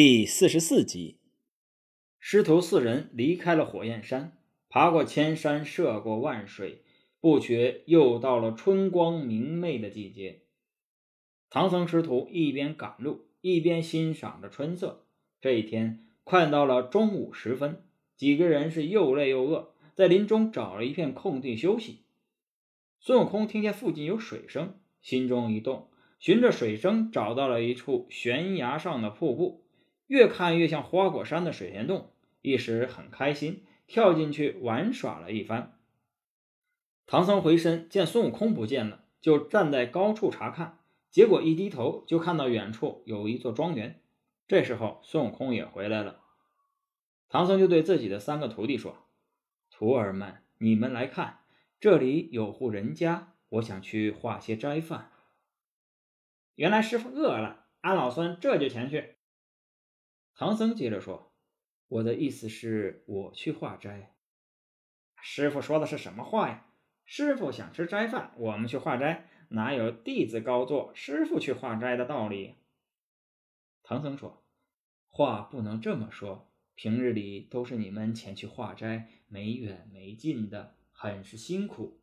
第四十四集，师徒四人离开了火焰山，爬过千山，涉过万水，不觉又到了春光明媚的季节。唐僧师徒一边赶路，一边欣赏着春色。这一天快到了中午时分，几个人是又累又饿，在林中找了一片空地休息。孙悟空听见附近有水声，心中一动，循着水声找到了一处悬崖上的瀑布。越看越像花果山的水帘洞，一时很开心，跳进去玩耍了一番。唐僧回身见孙悟空不见了，就站在高处查看，结果一低头就看到远处有一座庄园。这时候孙悟空也回来了，唐僧就对自己的三个徒弟说：“徒儿们，你们来看，这里有户人家，我想去化些斋饭。”原来师傅饿了，俺老孙这就前去。唐僧接着说：“我的意思是，我去化斋。师傅说的是什么话呀？师傅想吃斋饭，我们去化斋，哪有弟子高坐，师傅去化斋的道理？”唐僧说：“话不能这么说，平日里都是你们前去化斋，没远没近的，很是辛苦。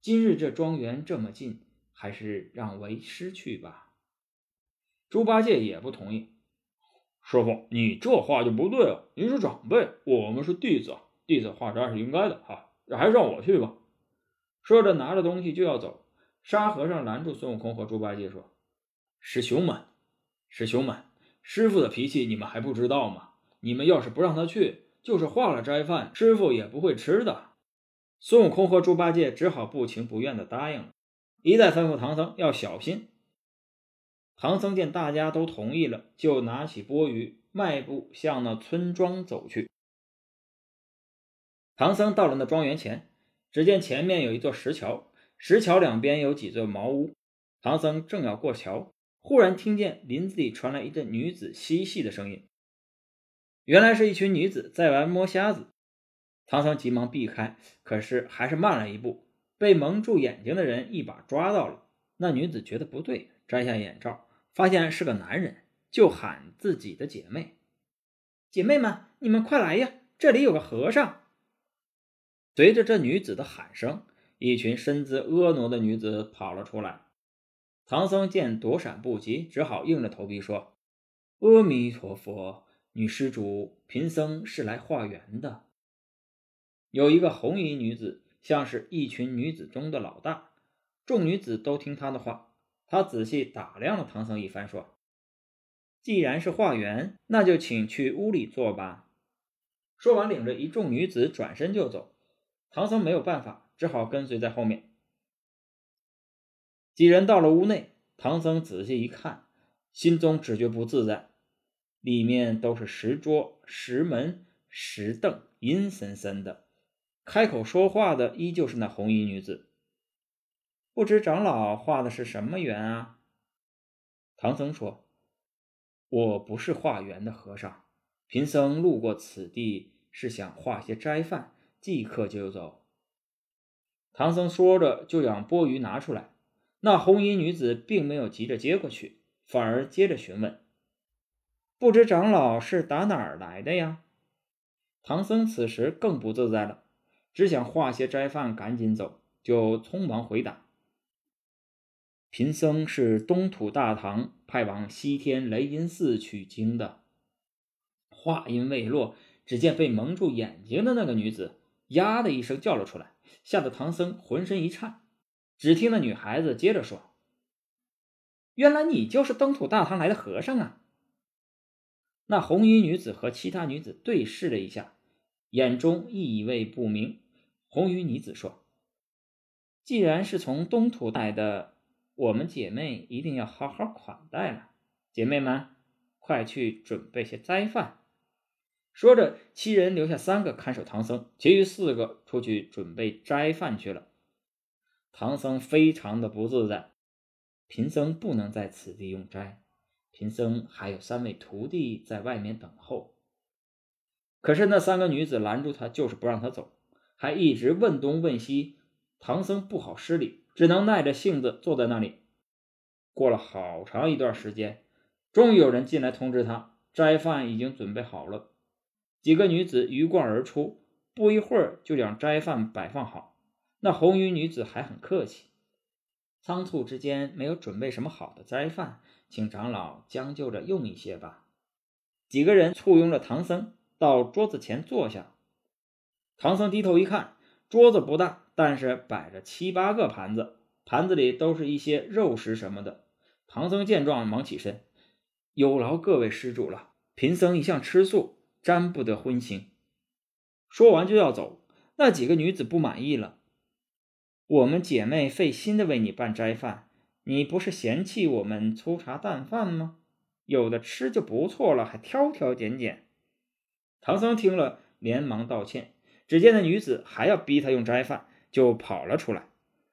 今日这庄园这么近，还是让为师去吧。”猪八戒也不同意。师傅，你这话就不对了。您是长辈，我们是弟子，弟子化斋是应该的哈。还是让我去吧。说着，拿着东西就要走。沙和尚拦住孙悟空和猪八戒说：“师兄们，师兄们，师傅的脾气你们还不知道吗？你们要是不让他去，就是化了斋饭，师傅也不会吃的。”孙悟空和猪八戒只好不情不愿地答应了，一再吩咐唐僧要小心。唐僧见大家都同意了，就拿起钵盂，迈步向那村庄走去。唐僧到了那庄园前，只见前面有一座石桥，石桥两边有几座茅屋。唐僧正要过桥，忽然听见林子里传来一阵女子嬉戏的声音，原来是一群女子在玩摸瞎子。唐僧急忙避开，可是还是慢了一步，被蒙住眼睛的人一把抓到了。那女子觉得不对，摘下眼罩。发现是个男人，就喊自己的姐妹：“姐妹们，你们快来呀！这里有个和尚。”随着这女子的喊声，一群身姿婀娜的女子跑了出来。唐僧见躲闪不及，只好硬着头皮说：“阿弥陀佛，女施主，贫僧是来化缘的。”有一个红衣女子，像是一群女子中的老大，众女子都听她的话。他仔细打量了唐僧一番，说：“既然是化缘，那就请去屋里坐吧。”说完，领着一众女子转身就走。唐僧没有办法，只好跟随在后面。几人到了屋内，唐僧仔细一看，心中只觉不自在。里面都是石桌、石门、石凳，阴森森的。开口说话的依旧是那红衣女子。不知长老化的是什么缘啊？唐僧说：“我不是化缘的和尚，贫僧路过此地，是想化些斋饭，即刻就走。”唐僧说着，就将钵盂拿出来。那红衣女子并没有急着接过去，反而接着询问：“不知长老是打哪儿来的呀？”唐僧此时更不自在了，只想化些斋饭，赶紧走，就匆忙回答。贫僧是东土大唐派往西天雷音寺取经的。话音未落，只见被蒙住眼睛的那个女子“呀”的一声叫了出来，吓得唐僧浑身一颤。只听那女孩子接着说：“原来你就是东土大唐来的和尚啊！”那红衣女子和其他女子对视了一下，眼中意味不明。红衣女子说：“既然是从东土来的。”我们姐妹一定要好好款待了，姐妹们，快去准备些斋饭。说着，七人留下三个看守唐僧，其余四个出去准备斋饭去了。唐僧非常的不自在，贫僧不能在此地用斋，贫僧还有三位徒弟在外面等候。可是那三个女子拦住他，就是不让他走，还一直问东问西，唐僧不好失礼。只能耐着性子坐在那里。过了好长一段时间，终于有人进来通知他，斋饭已经准备好了。几个女子鱼贯而出，不一会儿就将斋饭摆放好。那红衣女子还很客气，仓促之间没有准备什么好的斋饭，请长老将就着用一些吧。几个人簇拥着唐僧到桌子前坐下。唐僧低头一看，桌子不大，但是摆着七八个盘子，盘子里都是一些肉食什么的。唐僧见状，忙起身：“有劳各位施主了，贫僧一向吃素，沾不得荤腥。”说完就要走，那几个女子不满意了。我们姐妹费心的为你办斋饭，你不是嫌弃我们粗茶淡饭吗？有的吃就不错了，还挑挑拣拣。唐僧听了，连忙道歉。只见那女子还要逼他用斋饭，就跑了出来。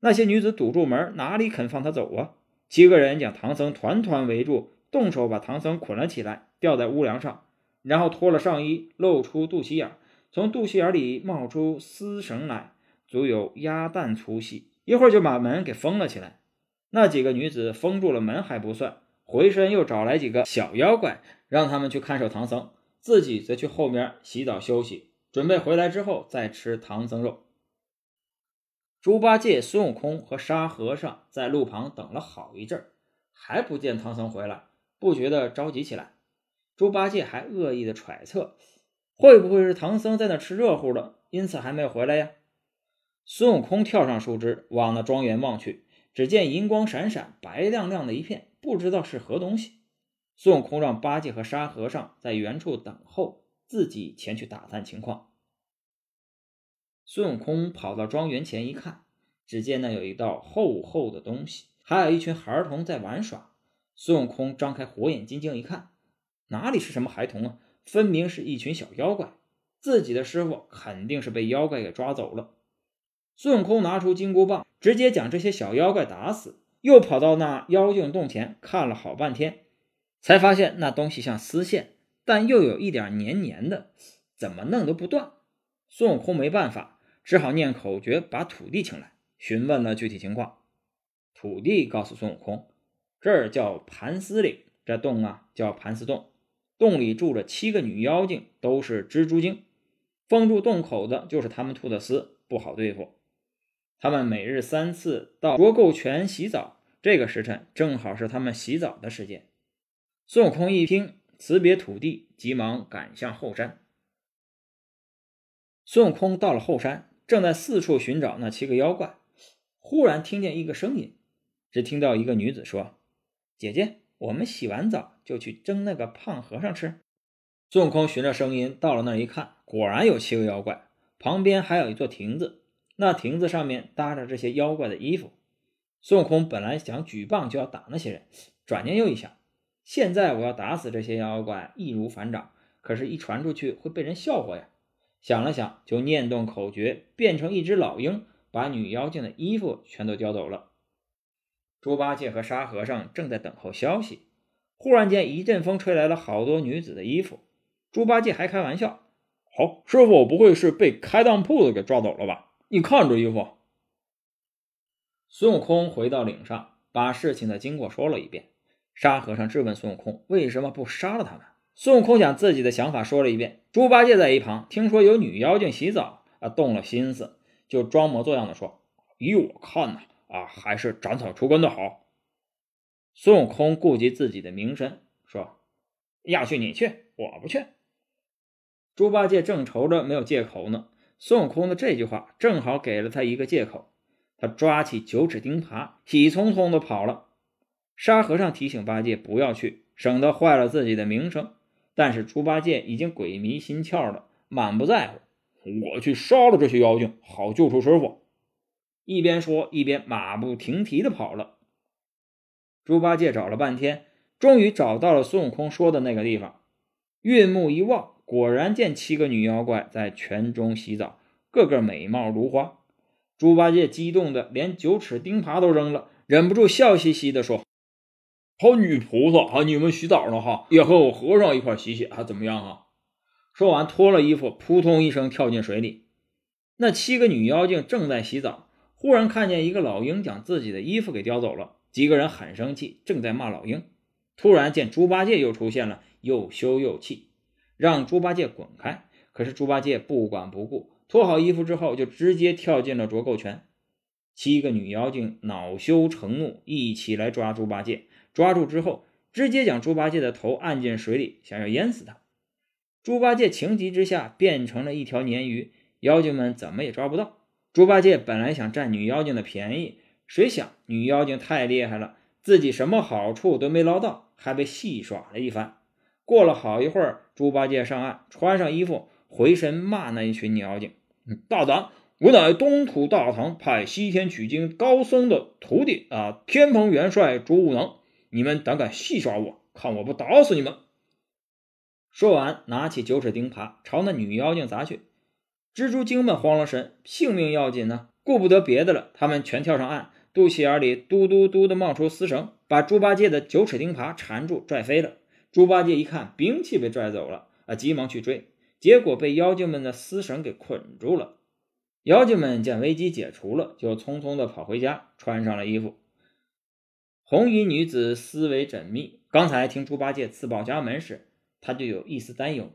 那些女子堵住门，哪里肯放他走啊？七个人将唐僧团团围住，动手把唐僧捆了起来，吊在屋梁上，然后脱了上衣，露出肚脐眼，从肚脐眼里冒出丝绳来。足有鸭蛋粗细，一会儿就把门给封了起来。那几个女子封住了门还不算，回身又找来几个小妖怪，让他们去看守唐僧，自己则去后面洗澡休息，准备回来之后再吃唐僧肉。猪八戒、孙悟空和沙和尚在路旁等了好一阵，还不见唐僧回来，不觉得着急起来。猪八戒还恶意的揣测，会不会是唐僧在那吃热乎的，因此还没有回来呀？孙悟空跳上树枝，往那庄园望去，只见银光闪闪、白亮亮的一片，不知道是何东西。孙悟空让八戒和沙和尚在原处等候，自己前去打探情况。孙悟空跑到庄园前一看，只见那有一道厚厚的东西，还有一群孩童在玩耍。孙悟空张开火眼金睛一看，哪里是什么孩童啊？分明是一群小妖怪！自己的师傅肯定是被妖怪给抓走了。孙悟空拿出金箍棒，直接将这些小妖怪打死，又跑到那妖精洞前看了好半天，才发现那东西像丝线，但又有一点黏黏的，怎么弄都不断。孙悟空没办法，只好念口诀，把土地请来，询问了具体情况。土地告诉孙悟空，这儿叫盘丝岭，这洞啊叫盘丝洞，洞里住着七个女妖精，都是蜘蛛精，封住洞口的就是他们吐的丝，不好对付。他们每日三次到浊垢泉洗澡，这个时辰正好是他们洗澡的时间。孙悟空一听，辞别土地，急忙赶向后山。孙悟空到了后山，正在四处寻找那七个妖怪，忽然听见一个声音，只听到一个女子说：“姐姐，我们洗完澡就去蒸那个胖和尚吃。”孙悟空循着声音到了那儿一看，果然有七个妖怪，旁边还有一座亭子。那亭子上面搭着这些妖怪的衣服。孙悟空本来想举棒就要打那些人，转念又一想，现在我要打死这些妖怪易如反掌，可是，一传出去会被人笑话呀。想了想，就念动口诀，变成一只老鹰，把女妖精的衣服全都叼走了。猪八戒和沙和尚正在等候消息，忽然间一阵风吹来了好多女子的衣服。猪八戒还开玩笑：“好，师傅不会是被开当铺的给抓走了吧？”你看这衣服。孙悟空回到岭上，把事情的经过说了一遍。沙和尚质问孙悟空：“为什么不杀了他们？”孙悟空将自己的想法说了一遍。猪八戒在一旁听说有女妖精洗澡，啊，动了心思，就装模作样的说：“依我看呢，啊，还是斩草除根的好。”孙悟空顾及自己的名声，说：“要去你去，我不去。”猪八戒正愁着没有借口呢。孙悟空的这句话正好给了他一个借口，他抓起九齿钉耙，喜匆匆的跑了。沙和尚提醒八戒不要去，省得坏了自己的名声。但是猪八戒已经鬼迷心窍了，满不在乎。我去杀了这些妖精，好救出师傅。一边说，一边马不停蹄的跑了。猪八戒找了半天，终于找到了孙悟空说的那个地方，运目一望。果然见七个女妖怪在泉中洗澡，个个美貌如花。猪八戒激动的连九齿钉耙都扔了，忍不住笑嘻嘻的说：“好女菩萨啊，你们洗澡呢哈，也和我和尚一块洗洗，还怎么样啊？”说完脱了衣服，扑通一声跳进水里。那七个女妖精正在洗澡，忽然看见一个老鹰将自己的衣服给叼走了，几个人很生气，正在骂老鹰。突然见猪八戒又出现了。又羞又气，让猪八戒滚开。可是猪八戒不管不顾，脱好衣服之后就直接跳进了捉垢泉。七个女妖精恼羞成怒，一起来抓猪八戒。抓住之后，直接将猪八戒的头按进水里，想要淹死他。猪八戒情急之下变成了一条鲶鱼，妖精们怎么也抓不到。猪八戒本来想占女妖精的便宜，谁想女妖精太厉害了，自己什么好处都没捞到，还被戏耍了一番。过了好一会儿，猪八戒上岸，穿上衣服，回身骂那一群女妖精：“大胆！我乃东土大唐派西天取经高僧的徒弟啊，天蓬元帅猪悟能，你们胆敢戏耍我，看我不打死你们！”说完，拿起九齿钉耙朝那女妖精砸去。蜘蛛精们慌了神，性命要紧呢，顾不得别的了，他们全跳上岸，肚脐眼里嘟嘟嘟的冒出丝绳，把猪八戒的九齿钉耙缠住，拽飞了。猪八戒一看兵器被拽走了，啊，急忙去追，结果被妖精们的丝绳给捆住了。妖精们见危机解除了，就匆匆的跑回家，穿上了衣服。红衣女子思维缜密，刚才听猪八戒自报家门时。她就有一丝担忧，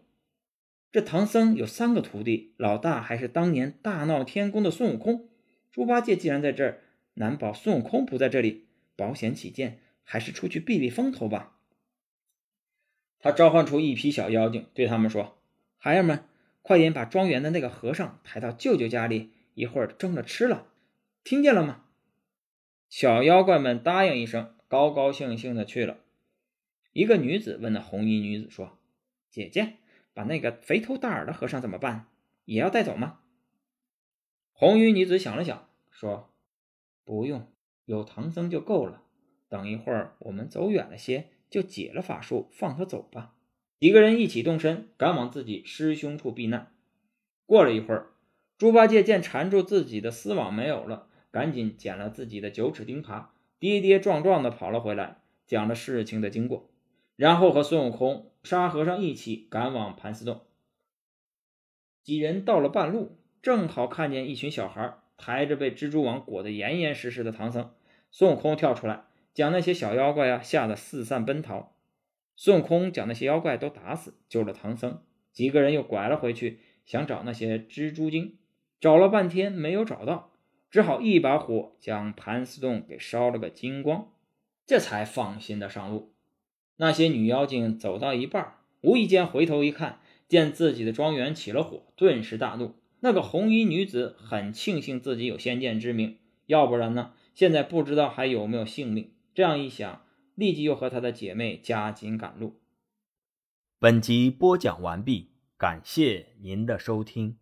这唐僧有三个徒弟，老大还是当年大闹天宫的孙悟空。猪八戒既然在这儿，难保孙悟空不在这里，保险起见，还是出去避避风头吧。他召唤出一批小妖精，对他们说：“孩儿们，快点把庄园的那个和尚抬到舅舅家里，一会儿蒸着吃了，听见了吗？”小妖怪们答应一声，高高兴兴的去了。一个女子问那红衣女子说。姐姐，把那个肥头大耳的和尚怎么办？也要带走吗？红衣女子想了想，说：“不用，有唐僧就够了。等一会儿我们走远了些，就解了法术，放他走吧。”几个人一起动身，赶往自己师兄处避难。过了一会儿，猪八戒见缠住自己的丝网没有了，赶紧捡了自己的九齿钉耙，跌跌撞撞的跑了回来，讲了事情的经过。然后和孙悟空、沙和尚一起赶往盘丝洞。几人到了半路，正好看见一群小孩抬着被蜘蛛网裹得严严实实的唐僧。孙悟空跳出来，将那些小妖怪啊吓得四散奔逃。孙悟空将那些妖怪都打死，救了唐僧。几个人又拐了回去，想找那些蜘蛛精，找了半天没有找到，只好一把火将盘丝洞给烧了个精光，这才放心的上路。那些女妖精走到一半，无意间回头一看，见自己的庄园起了火，顿时大怒。那个红衣女子很庆幸自己有先见之明，要不然呢，现在不知道还有没有性命。这样一想，立即又和她的姐妹加紧赶路。本集播讲完毕，感谢您的收听。